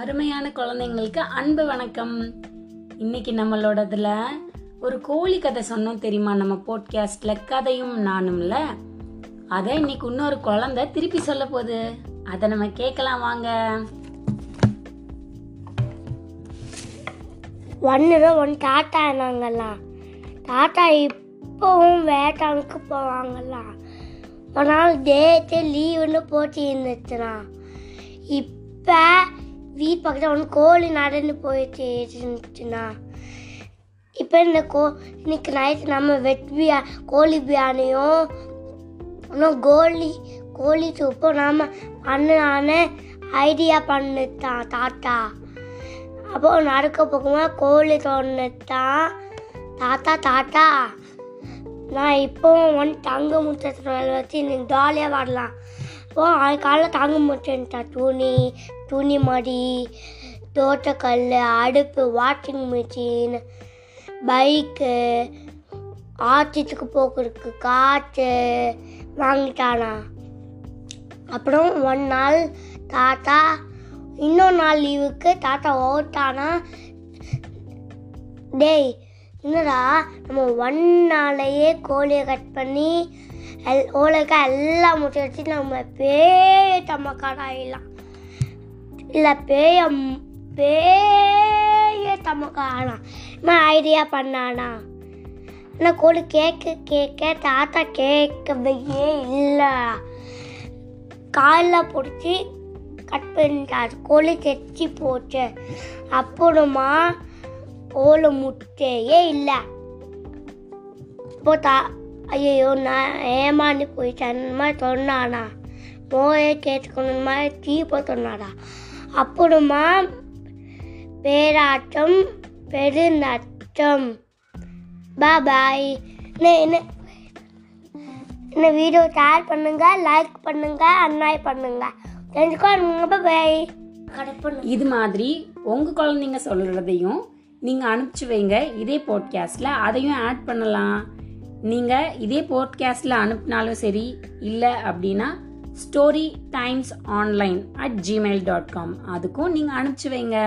அருமையான குழந்தைங்களுக்கு அன்பு வணக்கம். இன்னைக்கு நம்மளோடதுல ஒரு கோழி கதை சொன்னோம் தெரியுமா? நம்ம போட்காஸ்ட்ல கதையும் நானும்ல. அதை இன்னைக்கு இன்னொரு குழந்தை திருப்பி சொல்ல போகுது. அதை நம்ம கேட்கலாம் வாங்க. ஒன்று ஒன் டாட்டா நாங்கெல்லாம் டாட்டா இப்போவும் வேட்டானுக்கு போவாங்கலாம் ஒரு நாள் டேட்டு லீவுன்னு போட்டி இருந்துச்சுனா இப்போ வீட்டு பக்கத்தில் ஒன்று கோழி நடந்து போயிட்டு இருந்துச்சுன்னா இப்போ இந்த கோ இன்னைக்கு நைட்டு நம்ம வெட் பியா கோழி பிரியாணியும் இன்னும் கோழி கோழி சூப்பும் நாம் பண்ணலான்னு ஐடியா பண்ணுத்தான் தாத்தா. அப்போ நடக்க போகும்போது கோழி தோணுத்தான் தாத்தா தாத்தா. நான் இப்போ ஒன் தங்க முட்டை வச்சு நீங்கள் ஜாலியாக வரலாம். அப்போ அது தங்க முட்டைன்ட்டா துணி துணி மடி தோட்டக்கல் அடுப்பு வாஷிங் மிஷின் பைக்கு ஆற்றுக்கு போக்குறதுக்கு காற்று வாங்கிட்டானா. அப்புறம் ஒன் நாள் தாத்தா இன்னொரு நாள் லீவுக்கு தாத்தா ஓட்டானா. டேய் என்னடா நம்ம ஒன் நாளையே கோழியை கட் பண்ணி எல் ஓலைக்காய் எல்லாம் முட்டை வச்சு நம்ம பேய தம்மக்காட இல்லை பேய பேய தமக்கானா? இவன் ஐடியா பண்ணானா? ஆனால் கூட கேட்க கேட்க தாத்தா கேட்கவே இல்லை. காலில் பிடிச்சி கட் பண்ணிட்டார். கோழி தெச்சி போச்சு. அப்புறமா ஓலை முட்டையே இல்லை. இப்போ தா ஐயோ நான் ஏமாந்து போயிட்டேன். அந்த மாதிரி சொன்னானா? நோயை கேட்டுக்கணும். மாதிரி தீப்போ சொன்னாடா அப்புறமா பேராட்டம் பெருநட்டம். பா பாய். என்ன என்ன? இந்த வீடியோ ஷேர் பண்ணுங்க லைக் பண்ணுங்க அன்னாய் பண்ணுங்க. தெரிஞ்சுக்கோங்க பாய் இது மாதிரி உங்கள் குழந்தைங்க சொல்கிறதையும் நீங்கள் அனுப்பிச்சு வைங்க. இதே போட்காஸ்ட்ல அதையும் ஆட் பண்ணலாம். நீங்கள் இதே போட்காஸ்ட்ல அனுப்பினாலும் சரி இல்லை அப்படின்னா story times online at Gmail dot com அதுக்கும் நீங்கள் அனுப்பிச்சு வைங்க.